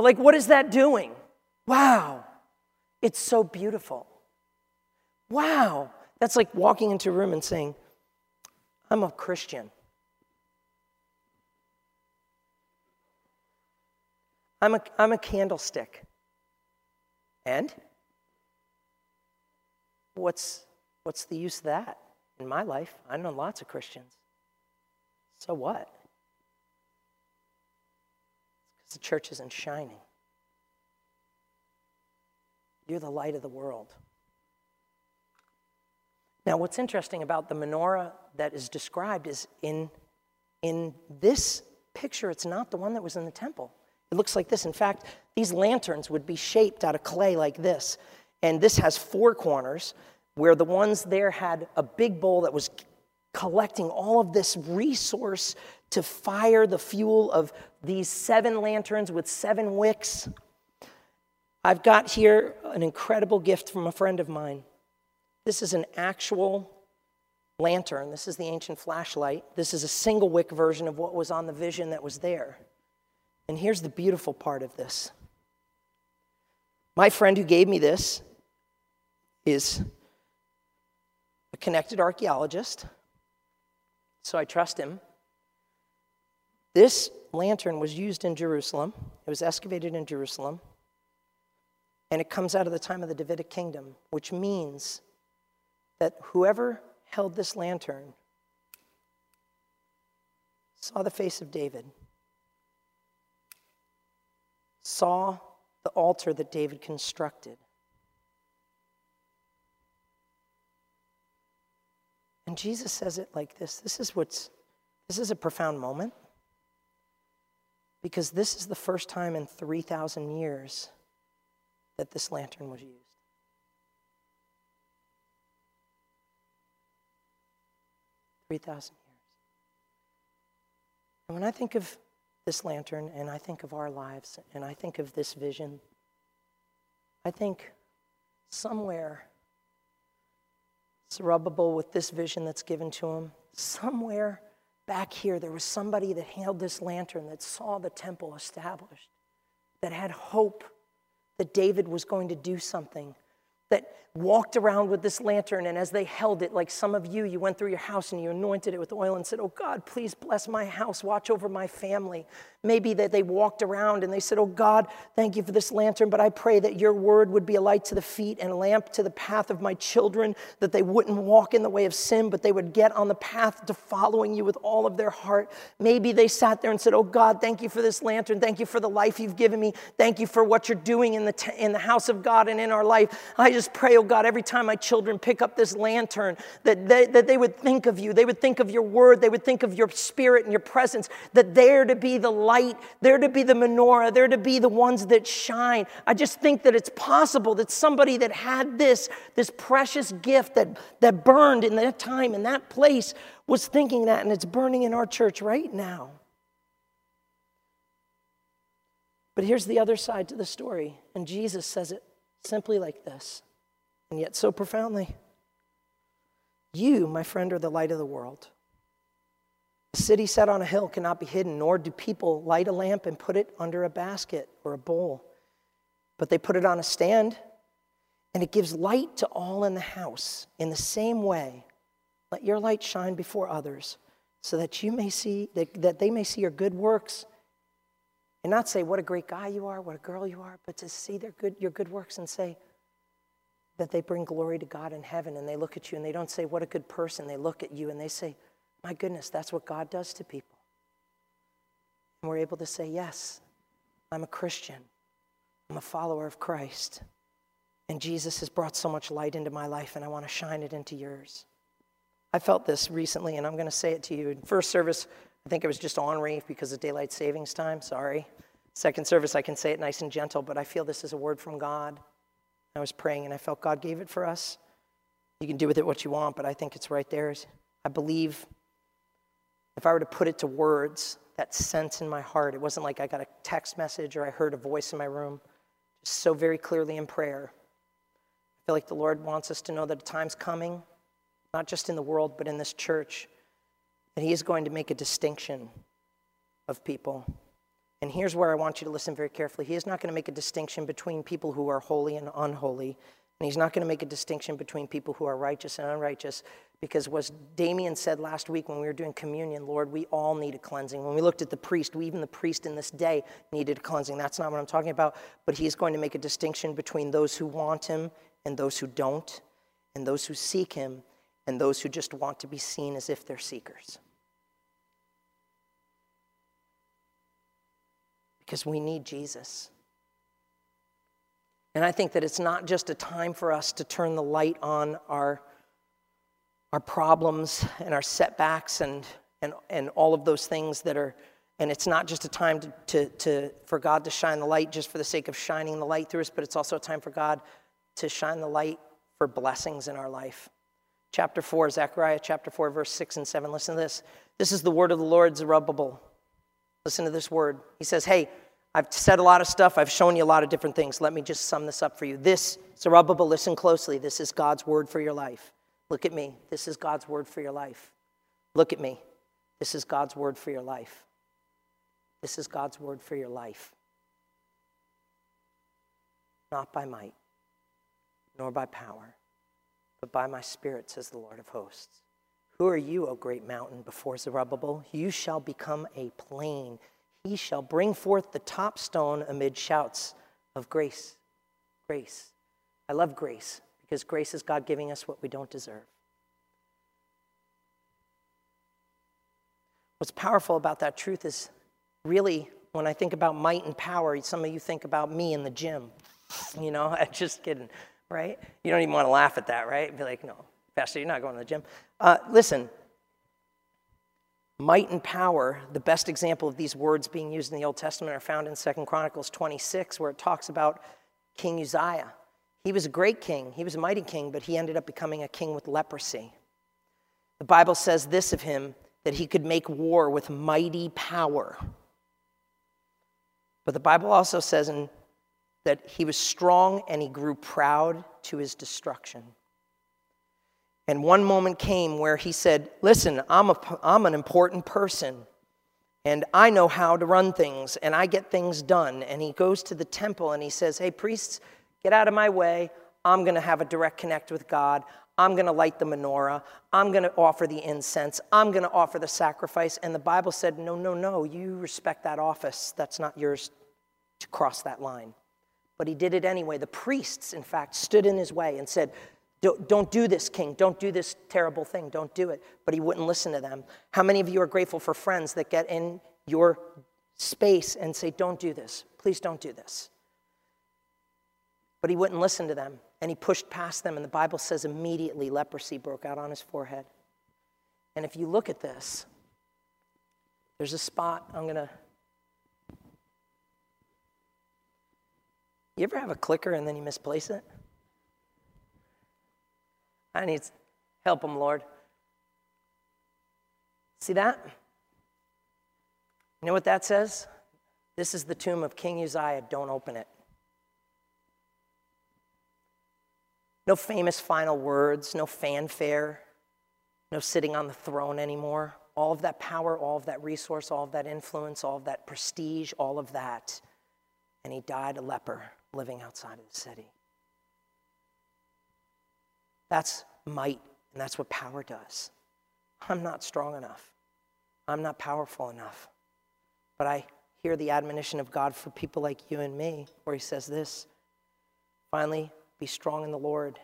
But, like, what is that doing? Wow, it's so beautiful. Wow, that's like walking into a room and saying, I'm a Christian. I'm a, I'm a candlestick. And? What's, what's the use of that in my life? I know lots of Christians. So what? The church isn't shining. You're the light of the world. Now, what's interesting about the menorah that is described is in, in this picture, it's not the one that was in the temple. It looks like this. In fact, these lanterns would be shaped out of clay like this. And this has four corners, where the ones there had a big bowl that was collecting all of this resource to fire the fuel of these seven lanterns with seven wicks. I've got here an incredible gift from a friend of mine. This is an actual lantern. This is the ancient flashlight. This is a single wick version of what was on the vision that was there. And here's the beautiful part of this my friend who gave me this is a connected archaeologist, so I trust him. This lantern was used in Jerusalem, it was excavated in Jerusalem, and it comes out of the time of the Davidic kingdom, which means that whoever held this lantern saw the face of David saw the altar that David constructed. And Jesus says it like this. This is what's this is a profound moment. Because this is the first time in 3,000 years that this lantern was used. Three thousand years. And when I think of this lantern and I think of our lives and I think of this vision, I think somewhere, Zerubbabel, with this vision that's given to him, somewhere back here, there was somebody that held this lantern that saw the temple established, that had hope that David was going to do something, that walked around with this lantern, and as they held it, like some of you, you went through your house and you anointed it with oil and said, Oh God, please bless my house, watch over my family. Maybe that they walked around and they said, Oh God, thank you for this lantern, but I pray that your word would be a light to the feet and a lamp to the path of my children, that they wouldn't walk in the way of sin, but they would get on the path to following you with all of their heart. Maybe they sat there and said, Oh God, thank you for this lantern. Thank you for the life you've given me. Thank you for what you're doing in the, t- in the house of God and in our life. I just pray, oh God, every time my children pick up this lantern, that they, that they would think of you. They would think of your word. They would think of your spirit and your presence, that they're to be the light, they're to be the menorah, they're to be the ones that shine. I just think that it's possible that somebody that had this, this precious gift that, that burned in that time, in that place, was thinking that, and it's burning in our church right now. But here's the other side to the story, and Jesus says it simply like this and yet so profoundly. You, my friend, are the light of the world. A city set on a hill cannot be hidden, nor do people light a lamp and put it under a basket or a bowl, but they put it on a stand, and it gives light to all in the house. In the same way, let your light shine before others, so that you may see that, that they may see your good works, and not say what a great guy you are, what a girl you are, but to see their good, your good works and say, that they bring glory to God in heaven and they look at you and they don't say, What a good person. They look at you and they say, My goodness, that's what God does to people. And we're able to say, Yes, I'm a Christian, I'm a follower of Christ. And Jesus has brought so much light into my life and I want to shine it into yours. I felt this recently and I'm going to say it to you. In first service, I think it was just Henri because of daylight savings time. Sorry. Second service, I can say it nice and gentle, but I feel this is a word from God. I was praying and I felt God gave it for us. You can do with it what you want, but I think it's right there. I believe if I were to put it to words, that sense in my heart, it wasn't like I got a text message or I heard a voice in my room, just so very clearly in prayer. I feel like the Lord wants us to know that a time's coming, not just in the world, but in this church, that He is going to make a distinction of people. And here's where I want you to listen very carefully. He is not going to make a distinction between people who are holy and unholy. And he's not going to make a distinction between people who are righteous and unrighteous. Because as Damien said last week when we were doing communion, Lord, we all need a cleansing. When we looked at the priest, we, even the priest in this day needed a cleansing. That's not what I'm talking about. But he is going to make a distinction between those who want him and those who don't, and those who seek him and those who just want to be seen as if they're seekers. Because we need Jesus. And I think that it's not just a time for us to turn the light on our, our problems and our setbacks and, and, and all of those things that are, and it's not just a time to, to, to, for God to shine the light just for the sake of shining the light through us, but it's also a time for God to shine the light for blessings in our life. Chapter 4, Zechariah chapter 4, verse 6 and 7. Listen to this. This is the word of the Lord, Zerubbabel. Listen to this word. He says, Hey, I've said a lot of stuff. I've shown you a lot of different things. Let me just sum this up for you. This, Zerubbabel, listen closely. This is God's word for your life. Look at me. This is God's word for your life. Look at me. This is God's word for your life. This is God's word for your life. Not by might, nor by power, but by my spirit, says the Lord of hosts. Who are you, O great mountain, before Zerubbabel? You shall become a plain he shall bring forth the top stone amid shouts of grace. Grace. I love grace because grace is God giving us what we don't deserve. What's powerful about that truth is really when I think about might and power, some of you think about me in the gym. You know, I'm just kidding, right? You don't even want to laugh at that, right? Be like, no, Pastor, you're not going to the gym. Uh, listen, Might and power, the best example of these words being used in the Old Testament are found in 2 Chronicles 26, where it talks about King Uzziah. He was a great king, he was a mighty king, but he ended up becoming a king with leprosy. The Bible says this of him that he could make war with mighty power. But the Bible also says in, that he was strong and he grew proud to his destruction. And one moment came where he said, Listen, I'm, a, I'm an important person and I know how to run things and I get things done. And he goes to the temple and he says, Hey, priests, get out of my way. I'm going to have a direct connect with God. I'm going to light the menorah. I'm going to offer the incense. I'm going to offer the sacrifice. And the Bible said, No, no, no, you respect that office. That's not yours to cross that line. But he did it anyway. The priests, in fact, stood in his way and said, don't, do this, king. Don't do this terrible thing. Don't do it. But he wouldn't listen to them. How many of you are grateful for friends that get in your space and say, Don't do this. Please don't do this. But he wouldn't listen to them. And he pushed past them. And the Bible says immediately leprosy broke out on his forehead. And if you look at this, there's a spot I'm going to You ever have a clicker and then you misplace it? I need help him, Lord. See that? You know what that says? This is the tomb of King Uzziah. Don't open it. No famous final words, no fanfare, no sitting on the throne anymore. All of that power, all of that resource, all of that influence, all of that prestige, all of that. And he died a leper living outside of the city. That's might, and that's what power does. I'm not strong enough. I'm not powerful enough. But I hear the admonition of God for people like you and me, where He says this finally, be strong in the Lord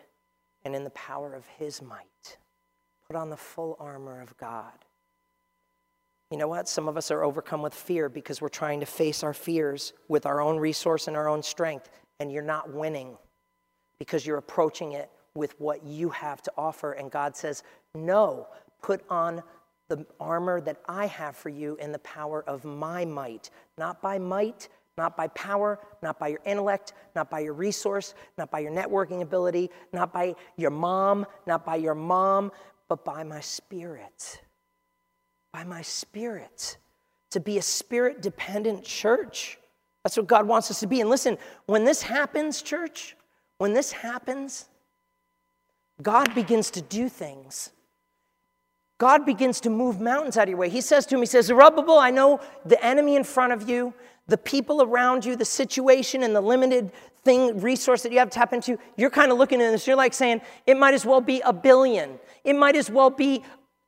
and in the power of His might. Put on the full armor of God. You know what? Some of us are overcome with fear because we're trying to face our fears with our own resource and our own strength, and you're not winning because you're approaching it with what you have to offer. And God says, No, put on the armor that I have for you in the power of my might, not by might, not by power, not by your intellect, not by your resource, not by your networking ability, not by your mom, not by your mom, but by my spirit by my spirit, to be a spirit dependent church. That's what God wants us to be. And listen, when this happens, church, when this happens, God begins to do things. God begins to move mountains out of your way. He says to him, He says, Zerubbabel, I know the enemy in front of you, the people around you, the situation, and the limited thing, resource that you have to tap into. You're kind of looking at this, you're like saying, it might as well be a billion. It might as well be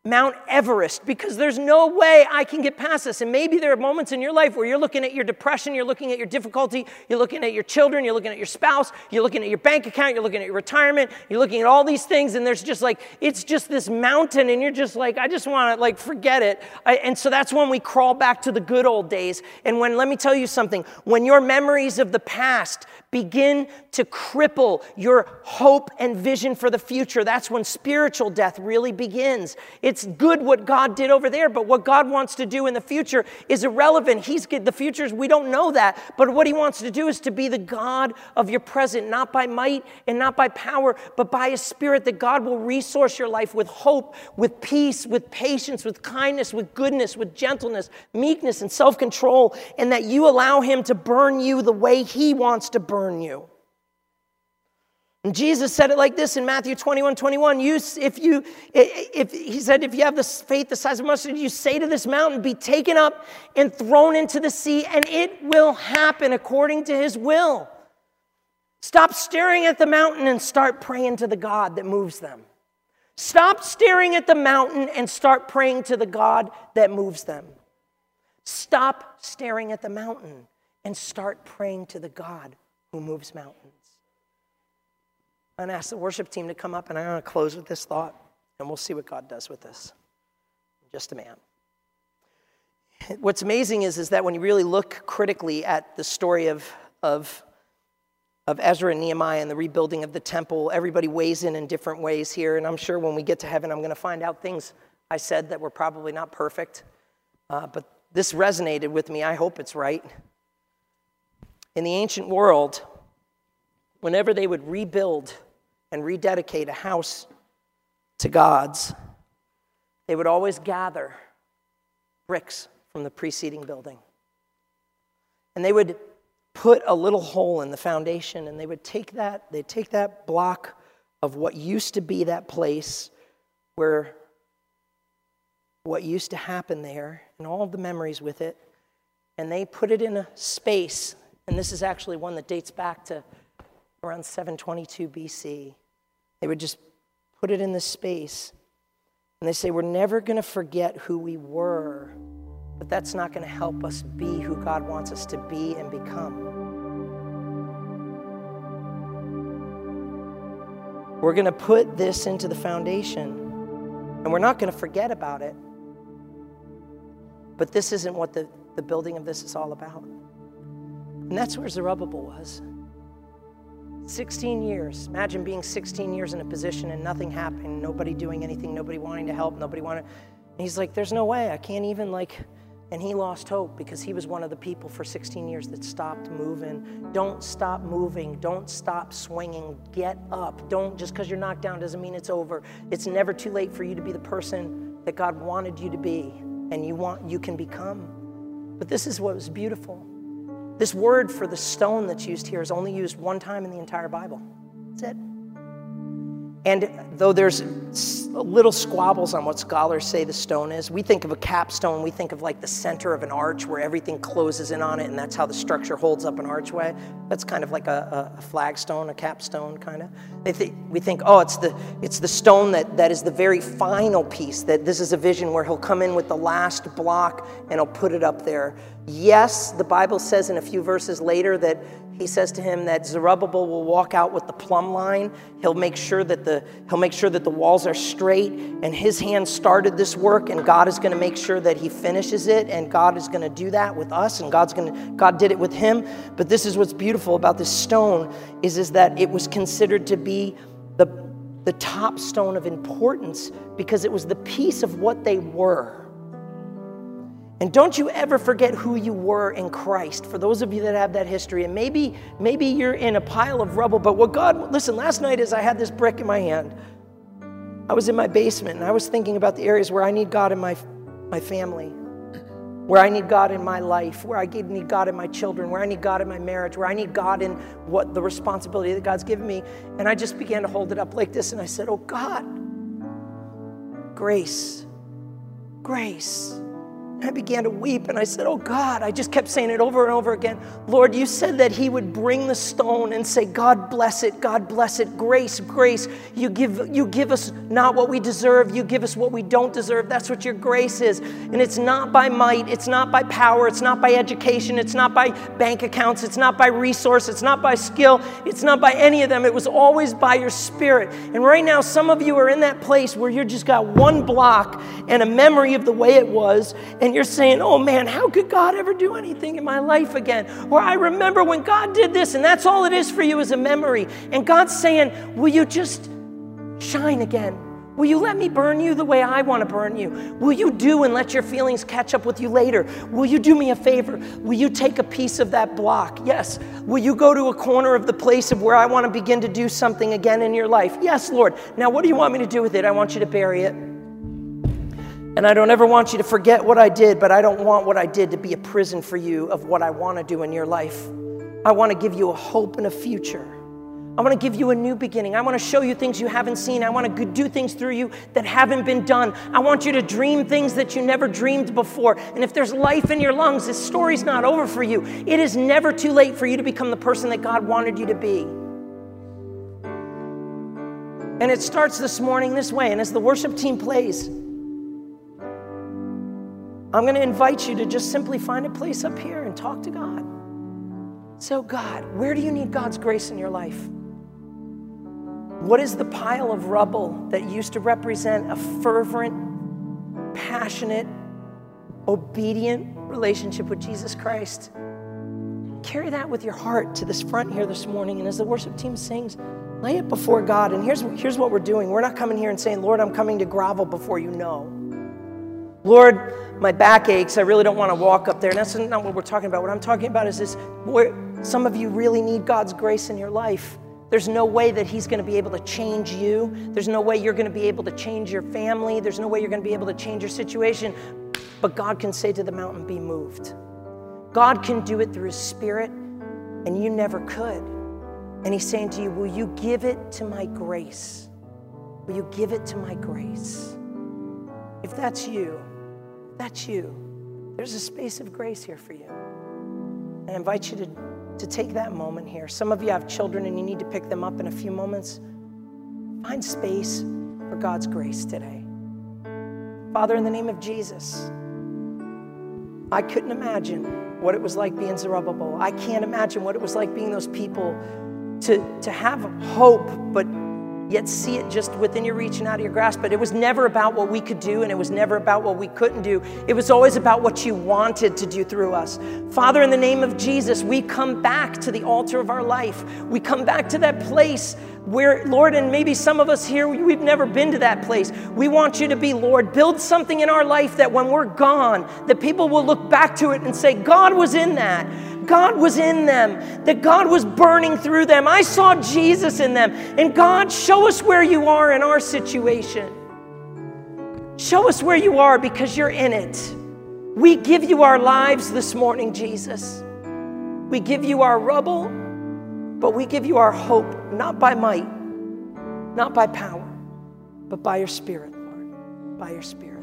Mount Everest because there's no way I can get past this. And maybe there are moments in your life where you're looking at your depression, you're looking at your difficulty, you're looking at your children, you're looking at your spouse, you're looking at your bank account, you're looking at your retirement, you're looking at all these things, and there's just like, it's just this mountain, and you're just like, I just want to like forget it. I, and so that's when we crawl back to the good old days. And when, let me tell you something, when your memories of the past begin to cripple your hope and vision for the future. That's when spiritual death really begins. It's good what God did over there, but what God wants to do in the future is irrelevant. He's the futures, we don't know that. But what He wants to do is to be the God of your present, not by might and not by power, but by His Spirit, that God will resource your life with hope, with peace, with patience, with kindness, with goodness, with gentleness, meekness, and self control, and that you allow Him to burn you the way He wants to burn you. And Jesus said it like this in Matthew 21 21. You, if you, if, he said, if you have the faith the size of mustard, you say to this mountain, be taken up and thrown into the sea, and it will happen according to his will. Stop staring at the mountain and start praying to the God that moves them. Stop staring at the mountain and start praying to the God that moves them. Stop staring at the mountain and start praying to the God who moves mountains. I'm going to ask the worship team to come up, and I'm going to close with this thought, and we'll see what God does with this. Just a man. What's amazing is, is that when you really look critically at the story of, of, of Ezra and Nehemiah and the rebuilding of the temple, everybody weighs in in different ways here, and I'm sure when we get to heaven, I'm going to find out things I said that were probably not perfect, uh, but this resonated with me. I hope it's right. In the ancient world, whenever they would rebuild and rededicate a house to God's, they would always gather bricks from the preceding building. And they would put a little hole in the foundation and they would take that, they'd take that block of what used to be that place where what used to happen there and all of the memories with it, and they put it in a space. And this is actually one that dates back to around 722 BC. They would just put it in this space. And they say, We're never going to forget who we were, but that's not going to help us be who God wants us to be and become. We're going to put this into the foundation, and we're not going to forget about it. But this isn't what the, the building of this is all about. And that's where Zerubbabel was. 16 years. Imagine being 16 years in a position and nothing happening, nobody doing anything, nobody wanting to help, nobody wanted. And he's like, there's no way. I can't even like. And he lost hope because he was one of the people for 16 years that stopped moving. Don't stop moving. Don't stop swinging. Get up. Don't just because you're knocked down doesn't mean it's over. It's never too late for you to be the person that God wanted you to be and you want you can become. But this is what was beautiful. This word for the stone that's used here is only used one time in the entire Bible. That's it. And though there's little squabbles on what scholars say the stone is, we think of a capstone, we think of like the center of an arch where everything closes in on it, and that's how the structure holds up an archway. That's kind of like a, a flagstone, a capstone, kind of. Th- we think, oh, it's the, it's the stone that, that is the very final piece, that this is a vision where he'll come in with the last block and he'll put it up there. Yes, the Bible says in a few verses later that he says to him that Zerubbabel will walk out with the plumb line. He'll make sure that the he'll make sure that the walls are straight and his hand started this work and God is going to make sure that he finishes it and God is going to do that with us and God's going to God did it with him. But this is what's beautiful about this stone is is that it was considered to be the the top stone of importance because it was the piece of what they were. And don't you ever forget who you were in Christ. For those of you that have that history, and maybe maybe you're in a pile of rubble, but what God listen, last night as I had this brick in my hand, I was in my basement and I was thinking about the areas where I need God in my my family, where I need God in my life, where I need God in my children, where I need God in my marriage, where I need God in what the responsibility that God's given me. And I just began to hold it up like this and I said, Oh God, grace, grace I began to weep and I said, Oh God, I just kept saying it over and over again. Lord, you said that He would bring the stone and say, God bless it, God bless it, grace, grace. You give, you give us not what we deserve, you give us what we don't deserve. That's what your grace is. And it's not by might, it's not by power, it's not by education, it's not by bank accounts, it's not by resource, it's not by skill, it's not by any of them. It was always by your spirit. And right now, some of you are in that place where you just got one block and a memory of the way it was. And and you're saying, oh man, how could God ever do anything in my life again? Or I remember when God did this, and that's all it is for you is a memory. And God's saying, will you just shine again? Will you let me burn you the way I want to burn you? Will you do and let your feelings catch up with you later? Will you do me a favor? Will you take a piece of that block? Yes. Will you go to a corner of the place of where I want to begin to do something again in your life? Yes, Lord. Now, what do you want me to do with it? I want you to bury it. And I don't ever want you to forget what I did, but I don't want what I did to be a prison for you of what I want to do in your life. I want to give you a hope and a future. I want to give you a new beginning. I want to show you things you haven't seen. I want to do things through you that haven't been done. I want you to dream things that you never dreamed before. And if there's life in your lungs, this story's not over for you. It is never too late for you to become the person that God wanted you to be. And it starts this morning this way. And as the worship team plays, I'm going to invite you to just simply find a place up here and talk to God. So, God, where do you need God's grace in your life? What is the pile of rubble that used to represent a fervent, passionate, obedient relationship with Jesus Christ? Carry that with your heart to this front here this morning. And as the worship team sings, lay it before God. And here's, here's what we're doing we're not coming here and saying, Lord, I'm coming to grovel before you know. Lord, my back aches. I really don't want to walk up there. And that's not what we're talking about. What I'm talking about is this where some of you really need God's grace in your life. There's no way that He's going to be able to change you. There's no way you're going to be able to change your family. There's no way you're going to be able to change your situation. but God can say to the mountain, Be moved. God can do it through His Spirit, and you never could. And He's saying to you, Will you give it to my grace? Will you give it to my grace? If that's you, that's you, there's a space of grace here for you. I invite you to, to take that moment here. Some of you have children and you need to pick them up in a few moments. Find space for God's grace today. Father, in the name of Jesus, I couldn't imagine what it was like being Zerubbabel. I can't imagine what it was like being those people to, to have hope, but yet see it just within your reach and out of your grasp. But it was never about what we could do, and it was never about what we couldn't do. It was always about what you wanted to do through us. Father, in the name of Jesus, we come back to the altar of our life. We come back to that place where, Lord, and maybe some of us here, we've never been to that place. We want you to be, Lord, build something in our life that when we're gone, that people will look back to it and say, God was in that. God was in them, that God was burning through them. I saw Jesus in them. And God, show us where you are in our situation. Show us where you are because you're in it. We give you our lives this morning, Jesus. We give you our rubble, but we give you our hope, not by might, not by power, but by your Spirit, Lord, by your Spirit.